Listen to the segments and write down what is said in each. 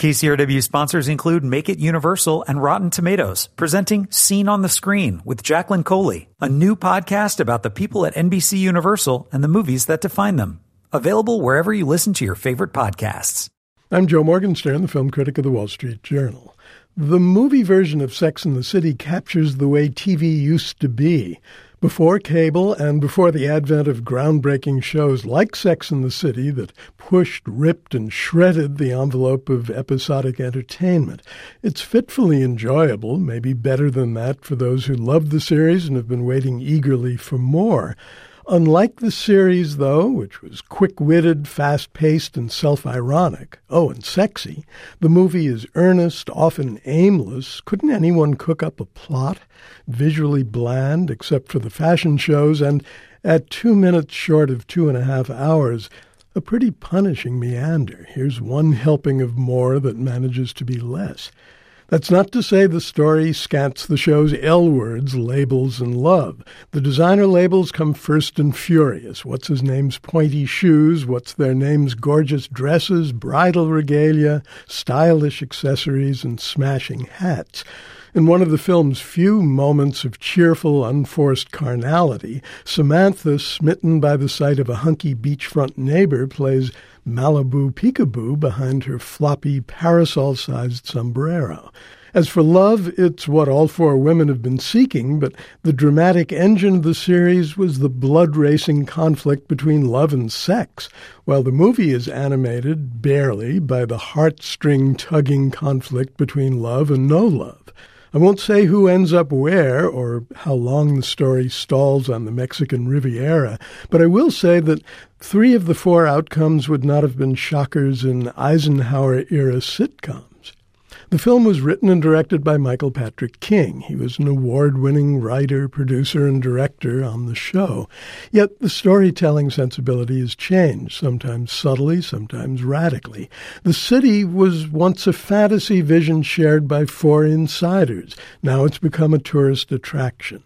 KCRW sponsors include Make It Universal and Rotten Tomatoes, presenting Scene on the Screen with Jacqueline Coley, a new podcast about the people at NBC Universal and the movies that define them. Available wherever you listen to your favorite podcasts. I'm Joe Morgenstern, the film critic of the Wall Street Journal. The movie version of Sex and the City captures the way TV used to be. Before cable and before the advent of groundbreaking shows like Sex and the City that pushed, ripped, and shredded the envelope of episodic entertainment, it's fitfully enjoyable, maybe better than that for those who love the series and have been waiting eagerly for more. Unlike the series, though, which was quick witted, fast paced, and self ironic, oh, and sexy, the movie is earnest, often aimless. Couldn't anyone cook up a plot? Visually bland, except for the fashion shows, and at two minutes short of two and a half hours, a pretty punishing meander. Here's one helping of more that manages to be less. That's not to say the story scants the show's L words, labels, and love. The designer labels come first and furious. What's his name's pointy shoes? What's their name's gorgeous dresses, bridal regalia, stylish accessories, and smashing hats? In one of the film's few moments of cheerful, unforced carnality, Samantha, smitten by the sight of a hunky beachfront neighbor, plays Malibu peekaboo behind her floppy parasol sized sombrero. As for love, it's what all four women have been seeking, but the dramatic engine of the series was the blood racing conflict between love and sex, while the movie is animated, barely, by the heartstring tugging conflict between love and no love. I won't say who ends up where or how long the story stalls on the Mexican Riviera, but I will say that three of the four outcomes would not have been shockers in Eisenhower era sitcoms. The film was written and directed by Michael Patrick King. He was an award winning writer, producer, and director on the show. Yet the storytelling sensibility has changed, sometimes subtly, sometimes radically. The city was once a fantasy vision shared by four insiders. Now it's become a tourist attraction.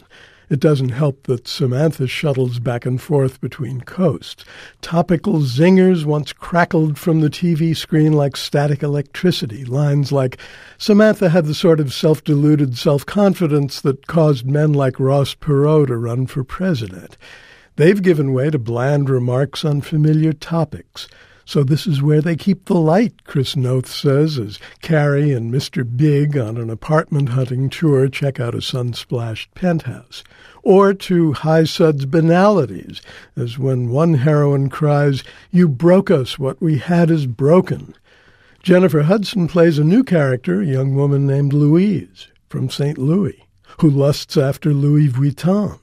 It doesn't help that Samantha shuttles back and forth between coasts. Topical zingers once crackled from the TV screen like static electricity. Lines like, Samantha had the sort of self deluded self confidence that caused men like Ross Perot to run for president. They've given way to bland remarks on familiar topics. So this is where they keep the light, Chris Noth says, as Carrie and Mr. Big on an apartment hunting tour check out a sun-splashed penthouse. Or to High Sud's banalities, as when one heroine cries, You broke us, what we had is broken. Jennifer Hudson plays a new character, a young woman named Louise from St. Louis, who lusts after Louis Vuitton.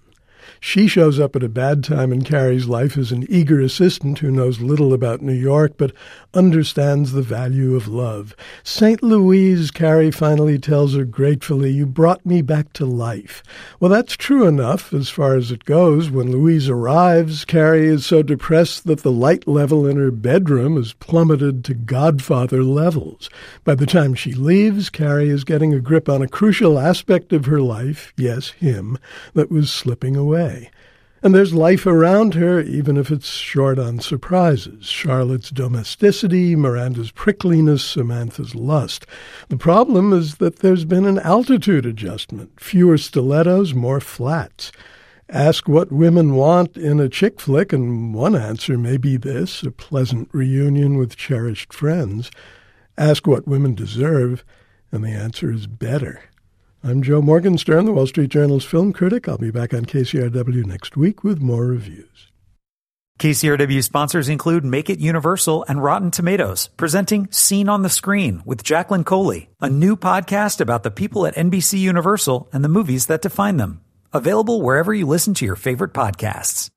She shows up at a bad time in Carrie's life as an eager assistant who knows little about New York but understands the value of love. St. Louise, Carrie finally tells her gratefully, You brought me back to life. Well, that's true enough as far as it goes. When Louise arrives, Carrie is so depressed that the light level in her bedroom has plummeted to Godfather levels. By the time she leaves, Carrie is getting a grip on a crucial aspect of her life, yes, him, that was slipping away. And there's life around her, even if it's short on surprises. Charlotte's domesticity, Miranda's prickliness, Samantha's lust. The problem is that there's been an altitude adjustment. Fewer stilettos, more flats. Ask what women want in a chick flick, and one answer may be this a pleasant reunion with cherished friends. Ask what women deserve, and the answer is better. I'm Joe Morgenstern, the Wall Street Journal's film critic. I'll be back on KCRW next week with more reviews. KCRW sponsors include Make It Universal and Rotten Tomatoes, presenting Scene on the Screen with Jacqueline Coley, a new podcast about the people at NBC Universal and the movies that define them. Available wherever you listen to your favorite podcasts.